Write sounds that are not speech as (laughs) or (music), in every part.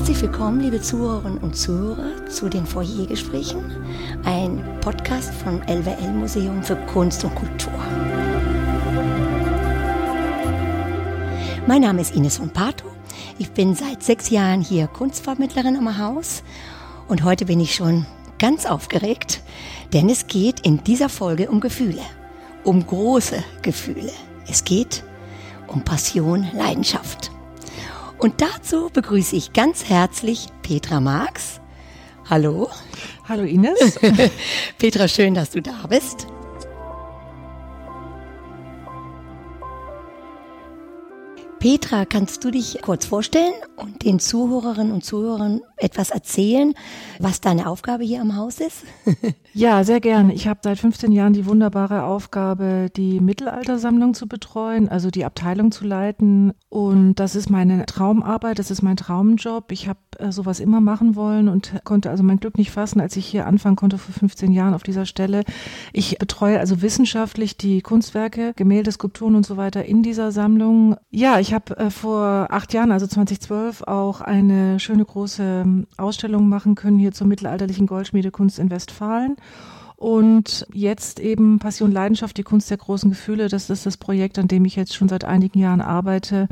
Herzlich willkommen, liebe Zuhörerinnen und Zuhörer, zu den Foyergesprächen, ein Podcast vom LWL Museum für Kunst und Kultur. Mein Name ist Ines von Pato. Ich bin seit sechs Jahren hier Kunstvermittlerin am Haus und heute bin ich schon ganz aufgeregt, denn es geht in dieser Folge um Gefühle, um große Gefühle. Es geht um Passion, Leidenschaft. Und dazu begrüße ich ganz herzlich Petra Marx. Hallo. Hallo Ines. (laughs) Petra, schön, dass du da bist. Petra, kannst du dich kurz vorstellen und den Zuhörerinnen und Zuhörern etwas erzählen, was deine Aufgabe hier am Haus ist? (laughs) ja, sehr gerne. Ich habe seit 15 Jahren die wunderbare Aufgabe, die Mittelaltersammlung zu betreuen, also die Abteilung zu leiten. Und das ist meine Traumarbeit, das ist mein Traumjob. Ich habe äh, sowas immer machen wollen und konnte also mein Glück nicht fassen, als ich hier anfangen konnte vor 15 Jahren auf dieser Stelle. Ich betreue also wissenschaftlich die Kunstwerke, Gemälde, Skulpturen und so weiter in dieser Sammlung. Ja, ich habe äh, vor acht Jahren, also 2012, auch eine schöne große ähm, Ausstellung machen können hier zur mittelalterlichen Goldschmiedekunst in Westfalen. Und jetzt eben Passion Leidenschaft, die Kunst der großen Gefühle. Das ist das Projekt, an dem ich jetzt schon seit einigen Jahren arbeite,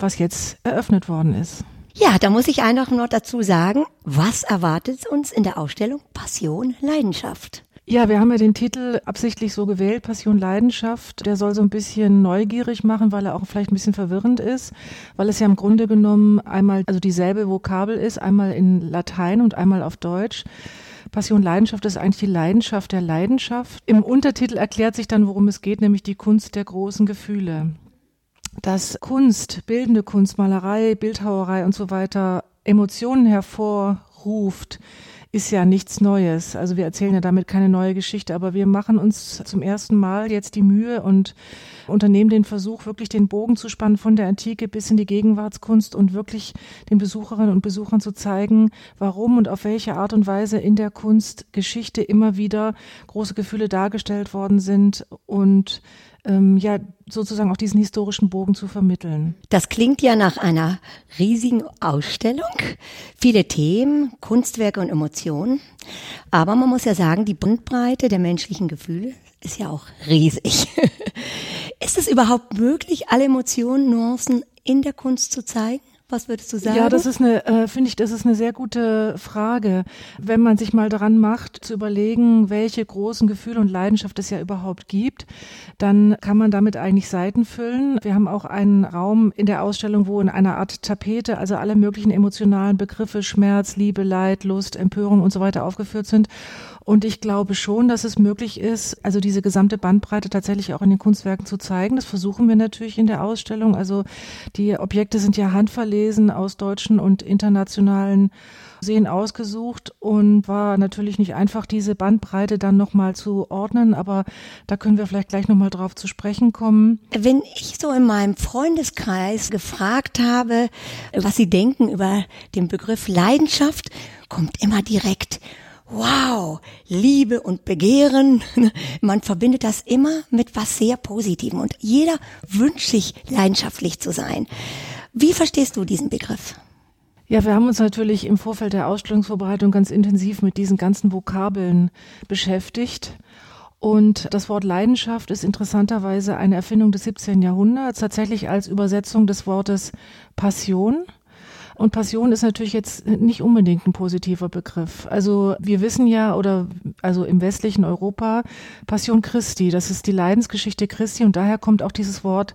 was jetzt eröffnet worden ist. Ja, da muss ich einfach noch dazu sagen, was erwartet uns in der Ausstellung Passion Leidenschaft? Ja, wir haben ja den Titel absichtlich so gewählt, Passion Leidenschaft. Der soll so ein bisschen neugierig machen, weil er auch vielleicht ein bisschen verwirrend ist, weil es ja im Grunde genommen einmal also dieselbe Vokabel ist, einmal in Latein und einmal auf Deutsch. Passion Leidenschaft ist eigentlich die Leidenschaft der Leidenschaft. Im Untertitel erklärt sich dann, worum es geht, nämlich die Kunst der großen Gefühle. Dass Kunst, bildende Kunst, Malerei, Bildhauerei und so weiter Emotionen hervorruft, ist ja nichts Neues. Also wir erzählen ja damit keine neue Geschichte, aber wir machen uns zum ersten Mal jetzt die Mühe und unternehmen den Versuch, wirklich den Bogen zu spannen von der Antike bis in die Gegenwartskunst und wirklich den Besucherinnen und Besuchern zu zeigen, warum und auf welche Art und Weise in der Kunst Geschichte immer wieder große Gefühle dargestellt worden sind und ähm, ja sozusagen auch diesen historischen Bogen zu vermitteln. Das klingt ja nach einer riesigen Ausstellung, viele Themen, Kunstwerke und Emotionen. Aber man muss ja sagen, die Bandbreite der menschlichen Gefühle ist ja auch riesig. (laughs) ist es überhaupt möglich, alle Emotionen, Nuancen in der Kunst zu zeigen? Was würdest du sagen? Ja, das ist eine, äh, finde ich, das ist eine sehr gute Frage. Wenn man sich mal daran macht, zu überlegen, welche großen Gefühle und Leidenschaft es ja überhaupt gibt, dann kann man damit eigentlich Seiten füllen. Wir haben auch einen Raum in der Ausstellung, wo in einer Art Tapete, also alle möglichen emotionalen Begriffe, Schmerz, Liebe, Leid, Lust, Empörung und so weiter aufgeführt sind. Und ich glaube schon, dass es möglich ist, also diese gesamte Bandbreite tatsächlich auch in den Kunstwerken zu zeigen. Das versuchen wir natürlich in der Ausstellung. Also die Objekte sind ja handverlesen aus deutschen und internationalen Museen ausgesucht und war natürlich nicht einfach, diese Bandbreite dann nochmal zu ordnen, aber da können wir vielleicht gleich nochmal drauf zu sprechen kommen. Wenn ich so in meinem Freundeskreis gefragt habe, was sie denken über den Begriff Leidenschaft, kommt immer direkt wow, Liebe und Begehren. (laughs) Man verbindet das immer mit was sehr Positivem und jeder wünscht sich leidenschaftlich zu sein. Wie verstehst du diesen Begriff? Ja, wir haben uns natürlich im Vorfeld der Ausstellungsvorbereitung ganz intensiv mit diesen ganzen Vokabeln beschäftigt. Und das Wort Leidenschaft ist interessanterweise eine Erfindung des 17. Jahrhunderts, tatsächlich als Übersetzung des Wortes Passion. Und Passion ist natürlich jetzt nicht unbedingt ein positiver Begriff. Also wir wissen ja, oder also im westlichen Europa, Passion Christi, das ist die Leidensgeschichte Christi und daher kommt auch dieses Wort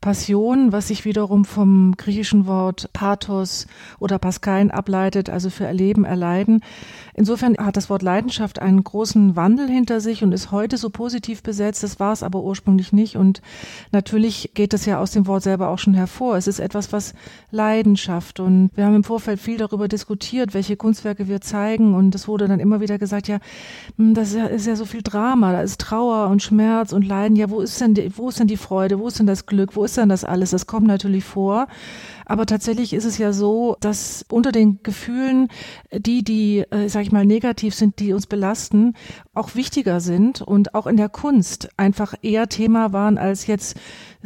Passion, was sich wiederum vom griechischen Wort Pathos oder Paschain ableitet, also für Erleben, Erleiden. Insofern hat das Wort Leidenschaft einen großen Wandel hinter sich und ist heute so positiv besetzt. Das war es aber ursprünglich nicht. Und natürlich geht es ja aus dem Wort selber auch schon hervor. Es ist etwas, was Leidenschaft. Und wir haben im Vorfeld viel darüber diskutiert, welche Kunstwerke wir zeigen. Und es wurde dann immer wieder gesagt, ja, hm, das ist ja, ist ja so viel Drama. Da ist Trauer und Schmerz und Leiden. Ja, wo ist denn die, wo ist denn die Freude? Wo ist denn das Glück? Wo ist denn das alles? Das kommt natürlich vor. Aber tatsächlich ist es ja so, dass unter den Gefühlen die, die, äh, sag ich mal, negativ sind, die uns belasten, auch wichtiger sind und auch in der Kunst einfach eher Thema waren als jetzt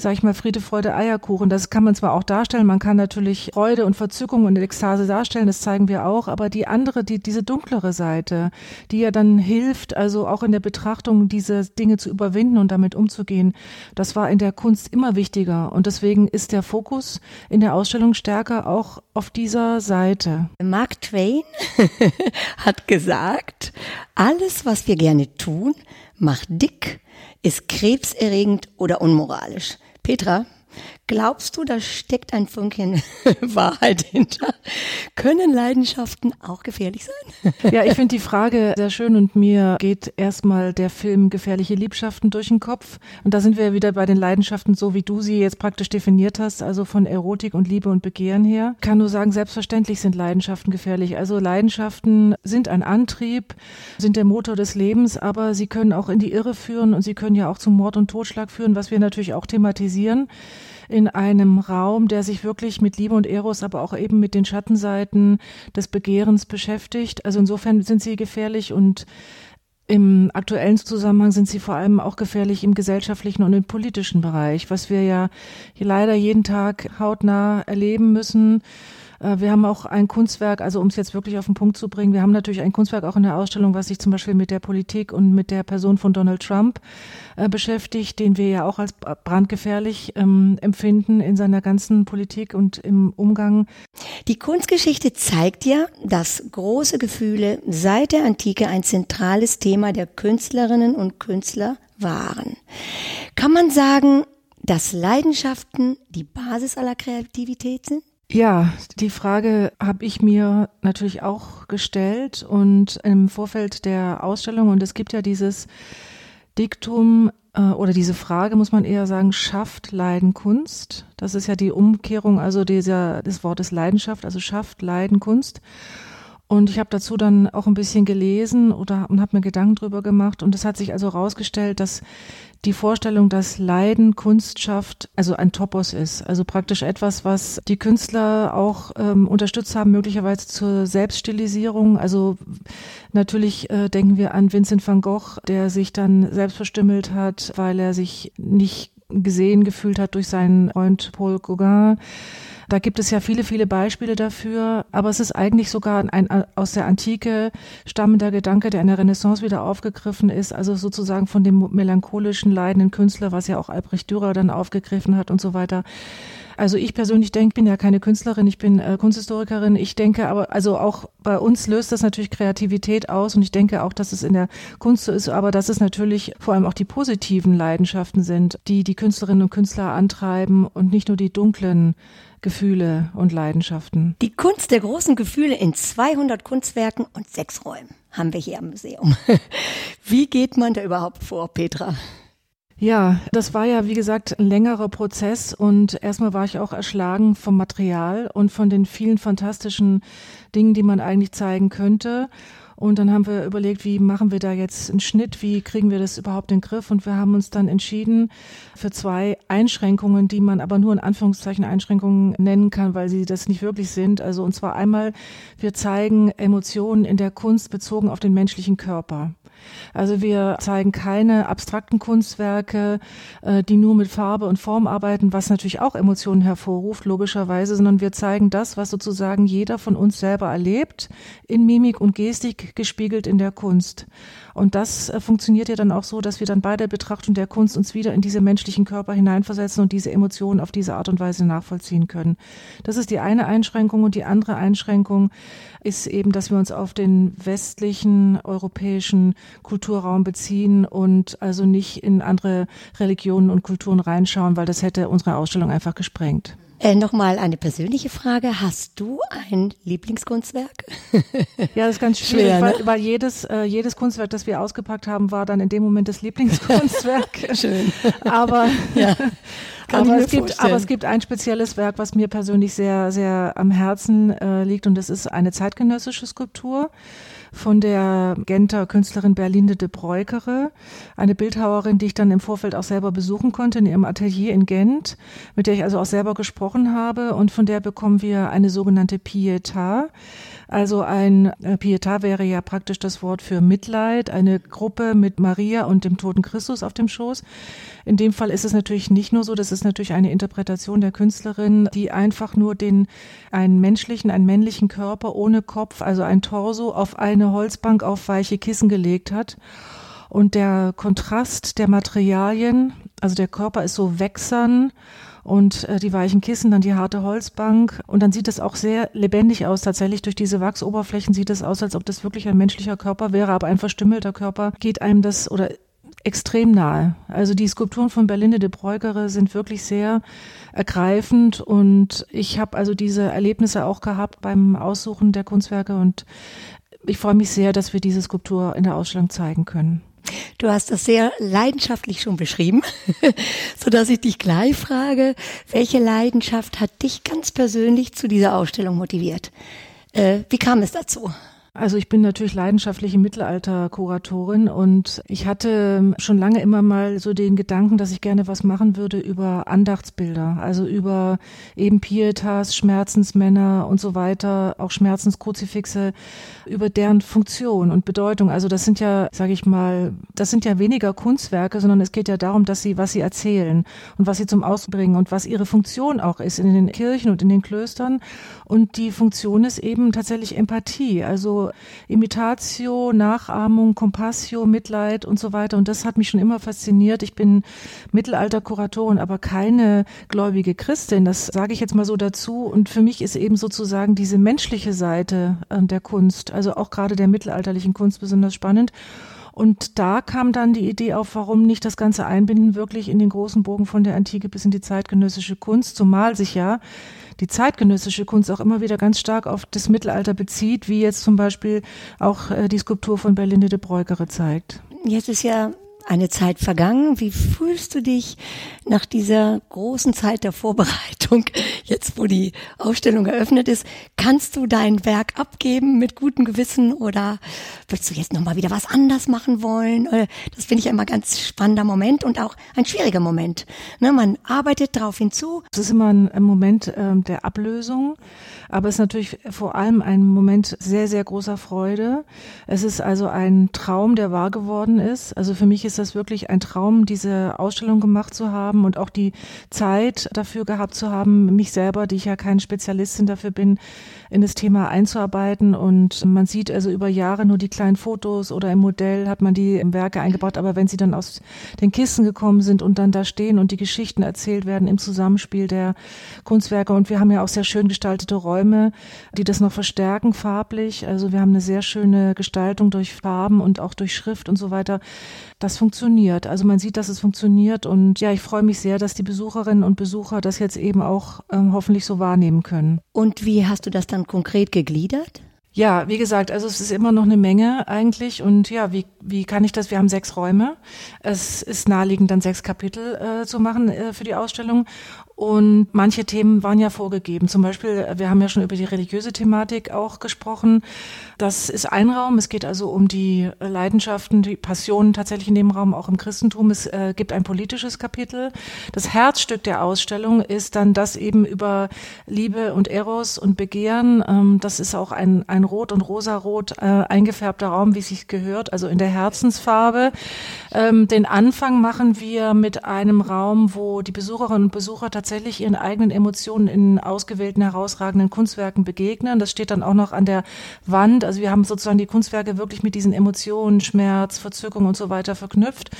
sag ich mal, Friede, Freude, Eierkuchen. Das kann man zwar auch darstellen, man kann natürlich Freude und Verzückung und Ekstase darstellen, das zeigen wir auch, aber die andere, die, diese dunklere Seite, die ja dann hilft, also auch in der Betrachtung diese Dinge zu überwinden und damit umzugehen, das war in der Kunst immer wichtiger und deswegen ist der Fokus in der Ausstellung stärker auch auf dieser Seite. Mark Twain (laughs) hat gesagt, alles, was wir gerne tun, macht dick, ist krebserregend oder unmoralisch. Petra, glaubst du, da steckt ein Fünkchen (laughs) Wahrheit hinter? Können Leidenschaften auch gefährlich sein? (laughs) Ja, ich finde die Frage sehr schön und mir geht erstmal der Film Gefährliche Liebschaften durch den Kopf. Und da sind wir wieder bei den Leidenschaften, so wie du sie jetzt praktisch definiert hast, also von Erotik und Liebe und Begehren her. Ich kann nur sagen, selbstverständlich sind Leidenschaften gefährlich. Also Leidenschaften sind ein Antrieb, sind der Motor des Lebens, aber sie können auch in die Irre führen und sie können ja auch zum Mord und Totschlag führen, was wir natürlich auch thematisieren in einem Raum, der sich wirklich mit Liebe und Eros, aber auch eben mit den Schattenseiten des Begehrens beschäftigt. Also insofern sind sie gefährlich und im aktuellen Zusammenhang sind sie vor allem auch gefährlich im gesellschaftlichen und im politischen Bereich, was wir ja leider jeden Tag hautnah erleben müssen wir haben auch ein Kunstwerk, also um es jetzt wirklich auf den Punkt zu bringen, wir haben natürlich ein Kunstwerk auch in der Ausstellung, was sich zum Beispiel mit der Politik und mit der Person von Donald Trump äh, beschäftigt, den wir ja auch als brandgefährlich ähm, empfinden in seiner ganzen Politik und im Umgang. Die Kunstgeschichte zeigt ja, dass große Gefühle seit der Antike ein zentrales Thema der Künstlerinnen und Künstler waren. Kann man sagen, dass Leidenschaften die Basis aller Kreativität sind? Ja, die Frage habe ich mir natürlich auch gestellt und im Vorfeld der Ausstellung und es gibt ja dieses Diktum äh, oder diese Frage muss man eher sagen, schafft Leiden Kunst? Das ist ja die Umkehrung also dieser des Wortes Leidenschaft, also schafft Leiden Kunst. Und ich habe dazu dann auch ein bisschen gelesen oder und habe mir Gedanken drüber gemacht. Und es hat sich also herausgestellt, dass die Vorstellung, dass Leiden Kunst schafft, also ein Topos ist. Also praktisch etwas, was die Künstler auch ähm, unterstützt haben, möglicherweise zur Selbststilisierung. Also natürlich äh, denken wir an Vincent van Gogh, der sich dann selbst verstümmelt hat, weil er sich nicht gesehen gefühlt hat durch seinen Freund Paul Gauguin. Da gibt es ja viele, viele Beispiele dafür, aber es ist eigentlich sogar ein aus der Antike stammender Gedanke, der in der Renaissance wieder aufgegriffen ist, also sozusagen von dem melancholischen, leidenden Künstler, was ja auch Albrecht Dürer dann aufgegriffen hat und so weiter. Also ich persönlich denke, bin ja keine Künstlerin, ich bin äh, Kunsthistorikerin. Ich denke aber, also auch bei uns löst das natürlich Kreativität aus und ich denke auch, dass es in der Kunst so ist, aber dass es natürlich vor allem auch die positiven Leidenschaften sind, die die Künstlerinnen und Künstler antreiben und nicht nur die dunklen Gefühle und Leidenschaften. Die Kunst der großen Gefühle in 200 Kunstwerken und sechs Räumen haben wir hier am Museum. (laughs) Wie geht man da überhaupt vor, Petra? Ja, das war ja, wie gesagt, ein längerer Prozess und erstmal war ich auch erschlagen vom Material und von den vielen fantastischen Dingen, die man eigentlich zeigen könnte. Und dann haben wir überlegt, wie machen wir da jetzt einen Schnitt, wie kriegen wir das überhaupt in den Griff? Und wir haben uns dann entschieden für zwei Einschränkungen, die man aber nur in Anführungszeichen Einschränkungen nennen kann, weil sie das nicht wirklich sind. Also und zwar einmal, wir zeigen Emotionen in der Kunst bezogen auf den menschlichen Körper. Also wir zeigen keine abstrakten Kunstwerke, äh, die nur mit Farbe und Form arbeiten, was natürlich auch Emotionen hervorruft, logischerweise, sondern wir zeigen das, was sozusagen jeder von uns selber erlebt, in Mimik und Gestik gespiegelt in der Kunst. Und das äh, funktioniert ja dann auch so, dass wir dann bei der Betrachtung der Kunst uns wieder in diese menschlichen Körper hineinversetzen und diese Emotionen auf diese Art und Weise nachvollziehen können. Das ist die eine Einschränkung und die andere Einschränkung ist eben, dass wir uns auf den westlichen europäischen Kulturraum beziehen und also nicht in andere Religionen und Kulturen reinschauen, weil das hätte unsere Ausstellung einfach gesprengt. Äh, Nochmal eine persönliche Frage. Hast du ein Lieblingskunstwerk? (laughs) ja, das ist ganz schwierig, Schwer, ne? weil, weil, jedes, äh, jedes Kunstwerk, das wir ausgepackt haben, war dann in dem Moment das Lieblingskunstwerk. (laughs) Schön. Aber, ja, (laughs) aber, es gibt, aber es gibt ein spezielles Werk, was mir persönlich sehr, sehr am Herzen äh, liegt und das ist eine zeitgenössische Skulptur von der Genter Künstlerin Berlinde de Breukere, eine Bildhauerin, die ich dann im Vorfeld auch selber besuchen konnte in ihrem Atelier in Gent, mit der ich also auch selber gesprochen habe und von der bekommen wir eine sogenannte Pietà. Also ein äh, Pietà wäre ja praktisch das Wort für Mitleid, eine Gruppe mit Maria und dem toten Christus auf dem Schoß. In dem Fall ist es natürlich nicht nur so, das ist natürlich eine Interpretation der Künstlerin, die einfach nur den einen menschlichen, einen männlichen Körper ohne Kopf, also ein Torso auf eine Holzbank auf weiche Kissen gelegt hat. Und der Kontrast der Materialien, also der Körper ist so wächsern und äh, die weichen Kissen, dann die harte Holzbank. Und dann sieht es auch sehr lebendig aus. Tatsächlich durch diese Wachsoberflächen sieht es aus, als ob das wirklich ein menschlicher Körper wäre, aber ein verstümmelter Körper geht einem das oder extrem nahe. Also die Skulpturen von Berlinde de Breugere sind wirklich sehr ergreifend und ich habe also diese Erlebnisse auch gehabt beim Aussuchen der Kunstwerke und ich freue mich sehr, dass wir diese Skulptur in der Ausstellung zeigen können. Du hast das sehr leidenschaftlich schon beschrieben, (laughs) so dass ich dich gleich frage, welche Leidenschaft hat dich ganz persönlich zu dieser Ausstellung motiviert? Äh, wie kam es dazu? Also ich bin natürlich leidenschaftliche Mittelalter-Kuratorin und ich hatte schon lange immer mal so den Gedanken, dass ich gerne was machen würde über Andachtsbilder, also über eben Pietas, Schmerzensmänner und so weiter, auch Schmerzenskruzifixe, über deren Funktion und Bedeutung. Also das sind ja, sage ich mal, das sind ja weniger Kunstwerke, sondern es geht ja darum, dass sie, was sie erzählen und was sie zum Ausdruck bringen und was ihre Funktion auch ist in den Kirchen und in den Klöstern. Und die Funktion ist eben tatsächlich Empathie, also Imitatio, Nachahmung, Compassio, Mitleid und so weiter. Und das hat mich schon immer fasziniert. Ich bin Mittelalterkuratorin, aber keine gläubige Christin. Das sage ich jetzt mal so dazu. Und für mich ist eben sozusagen diese menschliche Seite äh, der Kunst, also auch gerade der mittelalterlichen Kunst besonders spannend. Und da kam dann die Idee auf, warum nicht das Ganze einbinden, wirklich in den großen Bogen von der Antike bis in die zeitgenössische Kunst, zumal sich ja die zeitgenössische Kunst auch immer wieder ganz stark auf das Mittelalter bezieht, wie jetzt zum Beispiel auch äh, die Skulptur von Berlinde de Breugere zeigt. Jetzt ist ja eine Zeit vergangen. Wie fühlst du dich nach dieser großen Zeit der Vorbereitung, (laughs) jetzt wo die Ausstellung eröffnet ist? Kannst du dein Werk abgeben mit gutem Gewissen oder willst du jetzt nochmal wieder was anders machen wollen? Äh, das finde ich immer ganz spannender Moment und auch ein schwieriger Moment. Ne, man arbeitet darauf hinzu. Es ist immer ein, Moment äh, der Ablösung, aber es ist natürlich vor allem ein Moment sehr, sehr großer Freude. Es ist also ein Traum, der wahr geworden ist. Also für mich ist das wirklich ein Traum, diese Ausstellung gemacht zu haben und auch die Zeit dafür gehabt zu haben, mich selber, die ich ja keine Spezialistin dafür bin, in das Thema einzuarbeiten. Und man sieht also über Jahre nur die kleinen Fotos oder im Modell hat man die im Werke eingebaut. Aber wenn sie dann aus den Kisten gekommen sind und dann da stehen und die Geschichten erzählt werden im Zusammenspiel der Kunstwerke und wir haben ja auch sehr schön gestaltete Räume, die das noch verstärken farblich. Also wir haben eine sehr schöne Gestaltung durch Farben und auch durch Schrift und so weiter. Das funktioniert. Also man sieht, dass es funktioniert und ja, ich freue mich sehr, dass die Besucherinnen und Besucher das jetzt eben auch ähm, hoffentlich so wahrnehmen können. Und wie hast du das dann konkret gegliedert? Ja, wie gesagt, also es ist immer noch eine Menge eigentlich und ja, wie, wie kann ich das? Wir haben sechs Räume. Es ist naheliegend, dann sechs Kapitel äh, zu machen äh, für die Ausstellung und manche Themen waren ja vorgegeben. Zum Beispiel, wir haben ja schon über die religiöse Thematik auch gesprochen. Das ist ein Raum. Es geht also um die Leidenschaften, die Passionen tatsächlich in dem Raum, auch im Christentum. Es äh, gibt ein politisches Kapitel. Das Herzstück der Ausstellung ist dann das eben über Liebe und Eros und Begehren. Ähm, das ist auch ein, ein rot und rosarot äh, eingefärbter Raum, wie es sich gehört, also in der Herzensfarbe. Ähm, den Anfang machen wir mit einem Raum, wo die Besucherinnen und Besucher tatsächlich tatsächlich ihren eigenen Emotionen in ausgewählten, herausragenden Kunstwerken begegnen. Das steht dann auch noch an der Wand. Also wir haben sozusagen die Kunstwerke wirklich mit diesen Emotionen, Schmerz, Verzückung und so weiter verknüpft.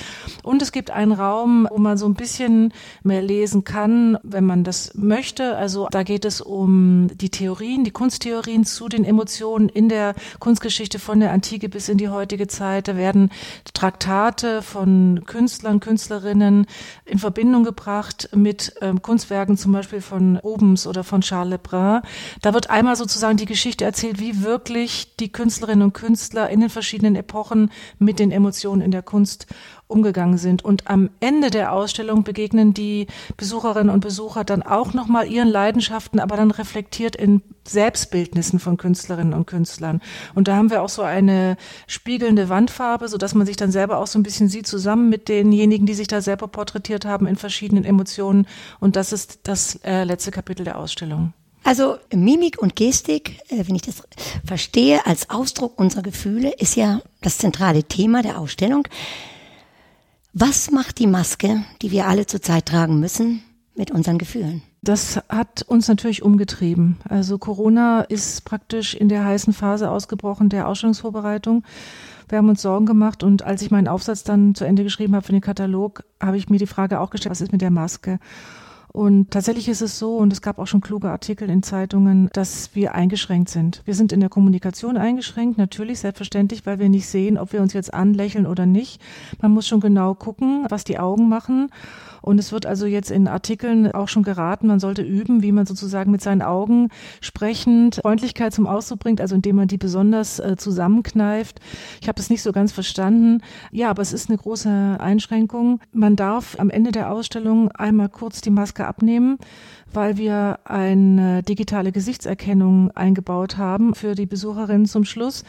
Und es gibt einen Raum, wo man so ein bisschen mehr lesen kann, wenn man das möchte. Also da geht es um die Theorien, die Kunsttheorien zu den Emotionen in der Kunstgeschichte von der Antike bis in die heutige Zeit. Da werden Traktate von Künstlern, Künstlerinnen in Verbindung gebracht mit ähm, Kunstwerken, zum Beispiel von Rubens oder von Charles Lebrun. Da wird einmal sozusagen die Geschichte erzählt, wie wirklich die Künstlerinnen und Künstler in den verschiedenen Epochen mit den Emotionen in der Kunst umgegangen sind. Und am Ende der Ausstellung begegnen die Besucherinnen und Besucher dann auch nochmal ihren Leidenschaften, aber dann reflektiert in Selbstbildnissen von Künstlerinnen und Künstlern. Und da haben wir auch so eine spiegelnde Wandfarbe, so dass man sich dann selber auch so ein bisschen sieht, zusammen mit denjenigen, die sich da selber porträtiert haben in verschiedenen Emotionen. Und das ist das äh, letzte Kapitel der Ausstellung. Also Mimik und Gestik, äh, wenn ich das verstehe, als Ausdruck unserer Gefühle, ist ja das zentrale Thema der Ausstellung. Was macht die Maske, die wir alle zurzeit tragen müssen, mit unseren Gefühlen? Das hat uns natürlich umgetrieben. Also Corona ist praktisch in der heißen Phase ausgebrochen der Ausstellungsvorbereitung. Wir haben uns Sorgen gemacht und als ich meinen Aufsatz dann zu Ende geschrieben habe für den Katalog, habe ich mir die Frage auch gestellt, was ist mit der Maske? Und tatsächlich ist es so, und es gab auch schon kluge Artikel in Zeitungen, dass wir eingeschränkt sind. Wir sind in der Kommunikation eingeschränkt, natürlich, selbstverständlich, weil wir nicht sehen, ob wir uns jetzt anlächeln oder nicht. Man muss schon genau gucken, was die Augen machen. Und es wird also jetzt in Artikeln auch schon geraten, man sollte üben, wie man sozusagen mit seinen Augen sprechend Freundlichkeit zum Ausdruck bringt, also indem man die besonders äh, zusammenkneift. Ich habe das nicht so ganz verstanden. Ja, aber es ist eine große Einschränkung. Man darf am Ende der Ausstellung einmal kurz die Maske abnehmen weil wir eine digitale Gesichtserkennung eingebaut haben für die Besucherinnen zum Schluss.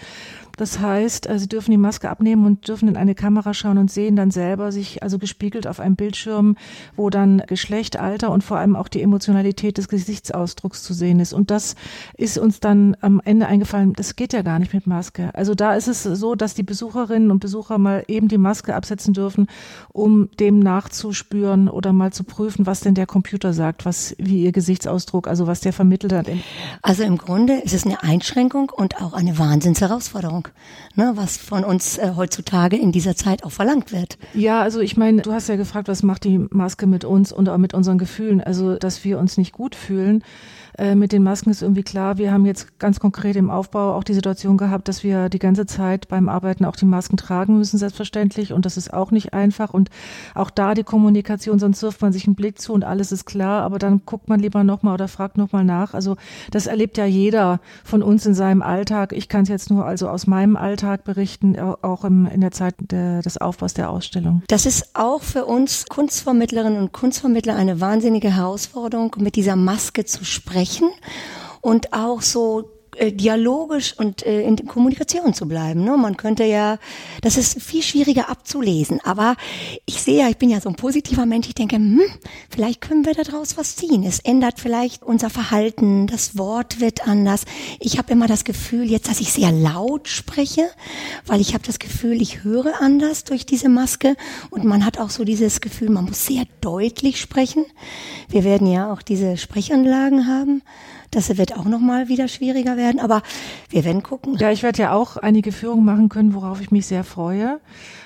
Das heißt, äh, sie dürfen die Maske abnehmen und dürfen in eine Kamera schauen und sehen dann selber sich also gespiegelt auf einem Bildschirm, wo dann Geschlecht, Alter und vor allem auch die Emotionalität des Gesichtsausdrucks zu sehen ist. Und das ist uns dann am Ende eingefallen, das geht ja gar nicht mit Maske. Also da ist es so, dass die Besucherinnen und Besucher mal eben die Maske absetzen dürfen, um dem nachzuspüren oder mal zu prüfen, was denn der Computer sagt, was wie ihr Gesichtsausdruck, also was der vermittelt hat. Also im Grunde ist es eine Einschränkung und auch eine Wahnsinnsherausforderung ne, was von uns äh, heutzutage in dieser Zeit auch verlangt wird. Ja, also ich meine, du hast ja gefragt, was macht die Maske mit uns und auch mit unseren Gefühlen, also dass wir uns nicht gut fühlen. Äh, mit den Masken ist irgendwie klar, wir haben jetzt ganz konkret im Aufbau auch die Situation gehabt, dass wir die ganze Zeit beim Arbeiten auch die Masken tragen müssen, selbstverständlich. Und das ist auch nicht einfach. Und auch da die Kommunikation, sonst wirft man sich einen Blick zu und alles ist klar, aber dann guckt man lieber nochmal oder fragt nochmal nach. Also das erlebt ja jeder von uns in seinem Alltag. Ich kann es jetzt nur also aus meinem Alltag berichten, auch im, in der Zeit der, des Aufbaus der Ausstellung. Das ist auch für uns Kunstvermittlerinnen und Kunstvermittler eine wahnsinnige Herausforderung, mit dieser Maske zu sprechen und auch so äh, dialogisch und äh, in Kommunikation zu bleiben. Ne? Man könnte ja, das ist viel schwieriger abzulesen. Aber ich sehe ja, ich bin ja so ein positiver Mensch. Ich denke, hm, vielleicht können wir daraus was ziehen. Es ändert vielleicht unser Verhalten. Das Wort wird anders. Ich habe immer das Gefühl, jetzt, dass ich sehr laut spreche, weil ich habe das Gefühl, ich höre anders durch diese Maske. Und man hat auch so dieses Gefühl, man muss sehr deutlich sprechen. Wir werden ja auch diese Sprechanlagen haben. Das wird auch nochmal wieder schwieriger werden, aber wir werden gucken. Ja, ich werde ja auch einige Führungen machen können, worauf ich mich sehr freue.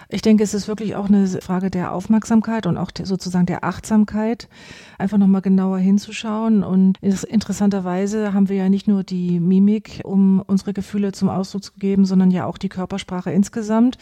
Ich denke, es ist wirklich auch eine Frage der Aufmerksamkeit und auch sozusagen der Achtsamkeit, einfach nochmal genauer hinzuschauen. Und interessanterweise haben wir ja nicht nur die Mimik, um unsere Gefühle zum Ausdruck zu geben, sondern ja auch die Körpersprache insgesamt.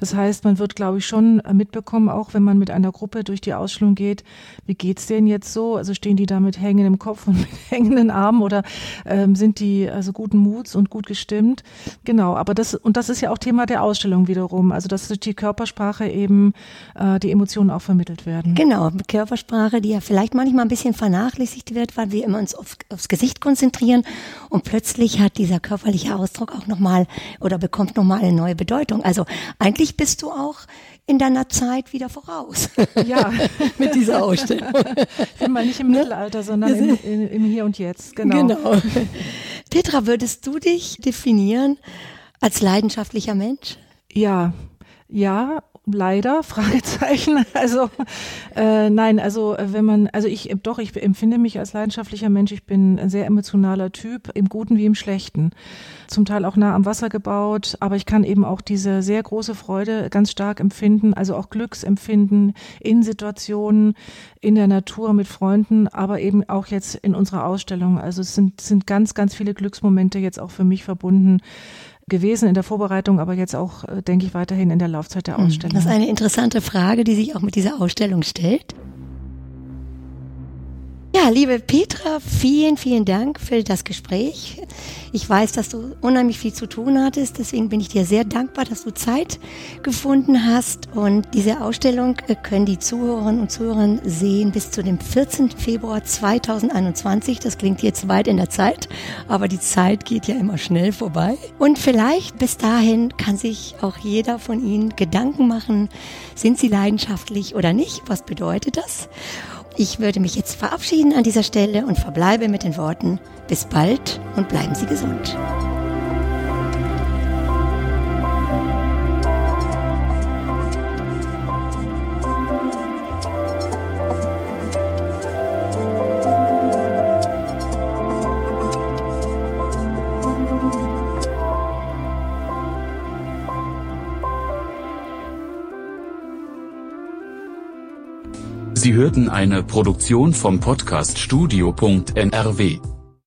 Das heißt, man wird, glaube ich, schon mitbekommen, auch wenn man mit einer Gruppe durch die Ausstellung geht, wie geht's denen jetzt so? Also stehen die da mit hängendem Kopf und (laughs) mit hängenden Armen oder ähm, sind die also guten Muts und gut gestimmt? Genau, aber das, und das ist ja auch Thema der Ausstellung wiederum. Also, dass die Körpersprache eben äh, die Emotionen auch vermittelt werden. Genau, Körpersprache, die ja vielleicht manchmal ein bisschen vernachlässigt wird, weil wir immer uns auf, aufs Gesicht konzentrieren und plötzlich hat dieser körperliche Ausdruck auch nochmal oder bekommt nochmal eine neue Bedeutung. Also eigentlich bist du auch in deiner Zeit wieder voraus. (laughs) Ja, (laughs) mit dieser Ausstellung. Ich bin mal nicht im ne? Mittelalter, sondern im, (laughs) im, im Hier und Jetzt. Genau. genau. Petra, würdest du dich definieren als leidenschaftlicher Mensch? Ja, ja, leider? (laughs) Fragezeichen. Also äh, nein also äh, wenn man also ich doch ich empfinde mich als leidenschaftlicher Mensch. Ich bin ein sehr emotionaler Typ im Guten wie im Schlechten. Zum Teil auch nah am Wasser gebaut. Aber ich kann eben auch diese sehr große Freude ganz stark empfinden also auch Glücksempfinden in Situationen in der Natur mit Freunden aber eben auch jetzt in unserer Ausstellung. Also es sind sind ganz ganz viele Glücksmomente jetzt auch für mich verbunden gewesen in der Vorbereitung, aber jetzt auch, äh, denke ich, weiterhin in der Laufzeit der hm, Ausstellung. Das ist eine interessante Frage, die sich auch mit dieser Ausstellung stellt. Ja, liebe Petra, vielen, vielen Dank für das Gespräch. Ich weiß, dass du unheimlich viel zu tun hattest, deswegen bin ich dir sehr dankbar, dass du Zeit gefunden hast. Und diese Ausstellung können die Zuhörerinnen und Zuhörer sehen bis zu dem 14. Februar 2021. Das klingt jetzt weit in der Zeit, aber die Zeit geht ja immer schnell vorbei. Und vielleicht bis dahin kann sich auch jeder von Ihnen Gedanken machen, sind Sie leidenschaftlich oder nicht? Was bedeutet das? Ich würde mich jetzt verabschieden an dieser Stelle und verbleibe mit den Worten, bis bald und bleiben Sie gesund. Sie hörten eine Produktion vom Podcast Studio.NRW.